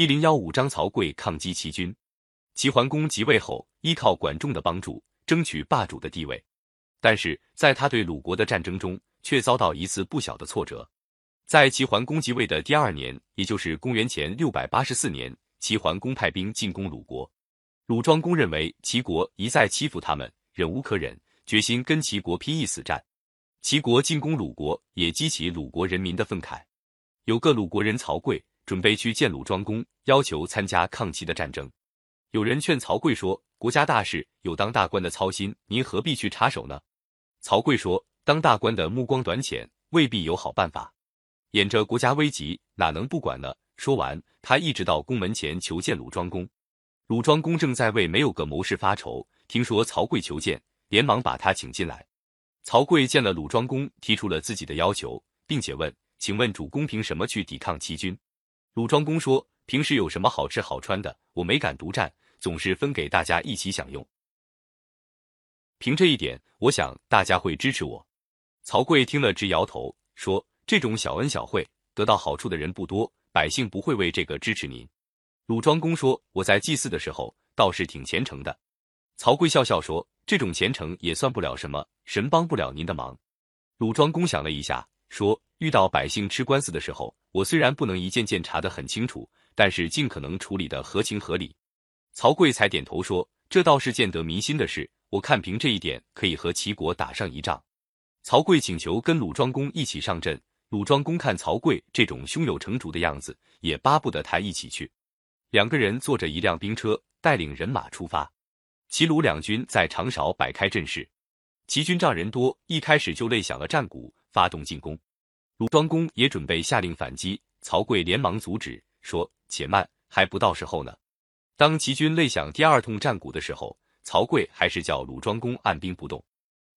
一零幺五章，曹刿抗击齐军。齐桓公即位后，依靠管仲的帮助，争取霸主的地位。但是，在他对鲁国的战争中，却遭到一次不小的挫折。在齐桓公即位的第二年，也就是公元前六百八十四年，齐桓公派兵进攻鲁国。鲁庄公认为齐国一再欺负他们，忍无可忍，决心跟齐国拼一死战。齐国进攻鲁国，也激起鲁国人民的愤慨。有个鲁国人曹刿。准备去见鲁庄公，要求参加抗齐的战争。有人劝曹刿说：“国家大事有当大官的操心，您何必去插手呢？”曹刿说：“当大官的目光短浅，未必有好办法。眼着国家危急，哪能不管呢？”说完，他一直到宫门前求见鲁庄公。鲁庄公正在为没有个谋士发愁，听说曹刿求见，连忙把他请进来。曹刿见了鲁庄公，提出了自己的要求，并且问：“请问主公凭什么去抵抗齐军？”鲁庄公说：“平时有什么好吃好穿的，我没敢独占，总是分给大家一起享用。凭这一点，我想大家会支持我。”曹刿听了直摇头，说：“这种小恩小惠得到好处的人不多，百姓不会为这个支持您。”鲁庄公说：“我在祭祀的时候倒是挺虔诚的。”曹刿笑笑说：“这种虔诚也算不了什么，神帮不了您的忙。”鲁庄公想了一下，说。遇到百姓吃官司的时候，我虽然不能一件件查得很清楚，但是尽可能处理的合情合理。曹刿才点头说：“这倒是见得民心的事，我看凭这一点可以和齐国打上一仗。”曹刿请求跟鲁庄公一起上阵。鲁庄公看曹刿这种胸有成竹的样子，也巴不得他一起去。两个人坐着一辆兵车，带领人马出发。齐鲁两军在长勺摆开阵势，齐军仗人多，一开始就擂响了战鼓，发动进攻。鲁庄公也准备下令反击，曹刿连忙阻止，说：“且慢，还不到时候呢。”当齐军擂响第二通战鼓的时候，曹刿还是叫鲁庄公按兵不动。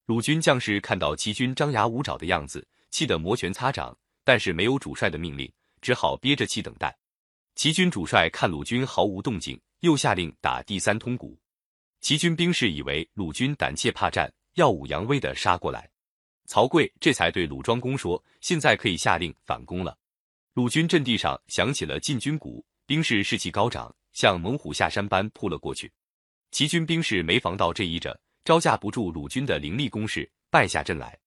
鲁军将士看到齐军张牙舞爪的样子，气得摩拳擦掌，但是没有主帅的命令，只好憋着气等待。齐军主帅看鲁军毫无动静，又下令打第三通鼓。齐军兵士以为鲁军胆怯怕战，耀武扬威的杀过来。曹刿这才对鲁庄公说：“现在可以下令反攻了。”鲁军阵地上响起了进军鼓，兵士士气高涨，像猛虎下山般扑了过去。齐军兵士没防到这一着，招架不住鲁军的凌厉攻势，败下阵来。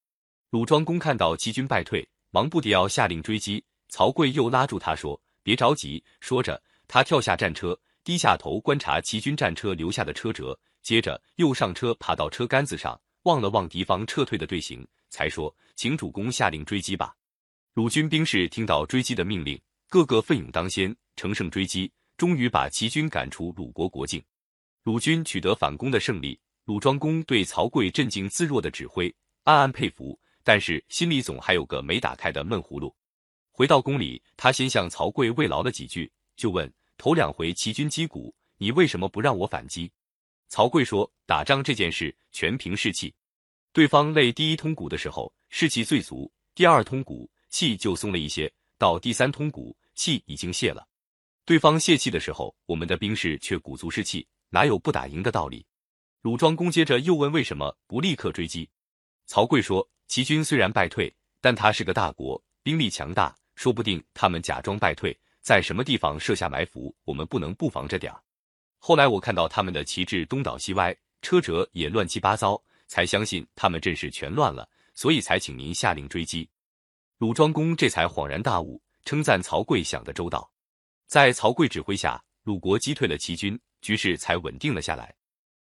鲁庄公看到齐军败退，忙不迭要下令追击。曹刿又拉住他说：“别着急。”说着，他跳下战车，低下头观察齐军战车留下的车辙，接着又上车，爬到车杆子上，望了望敌方撤退的队形。才说，请主公下令追击吧。鲁军兵士听到追击的命令，个个奋勇当先，乘胜追击，终于把齐军赶出鲁国国境。鲁军取得反攻的胜利，鲁庄公对曹刿镇静自若的指挥暗暗佩服，但是心里总还有个没打开的闷葫芦。回到宫里，他先向曹刿慰劳了几句，就问：头两回齐军击鼓，你为什么不让我反击？曹刿说：打仗这件事，全凭士气。对方擂第一通鼓的时候，士气最足；第二通鼓气就松了一些，到第三通鼓气已经泄了。对方泄气的时候，我们的兵士却鼓足士气，哪有不打赢的道理？鲁庄公接着又问：为什么不立刻追击？曹刿说：齐军虽然败退，但他是个大国，兵力强大，说不定他们假装败退，在什么地方设下埋伏，我们不能不防着点儿。后来我看到他们的旗帜东倒西歪，车辙也乱七八糟。才相信他们阵势全乱了，所以才请您下令追击。鲁庄公这才恍然大悟，称赞曹刿想得周到。在曹刿指挥下，鲁国击退了齐军，局势才稳定了下来。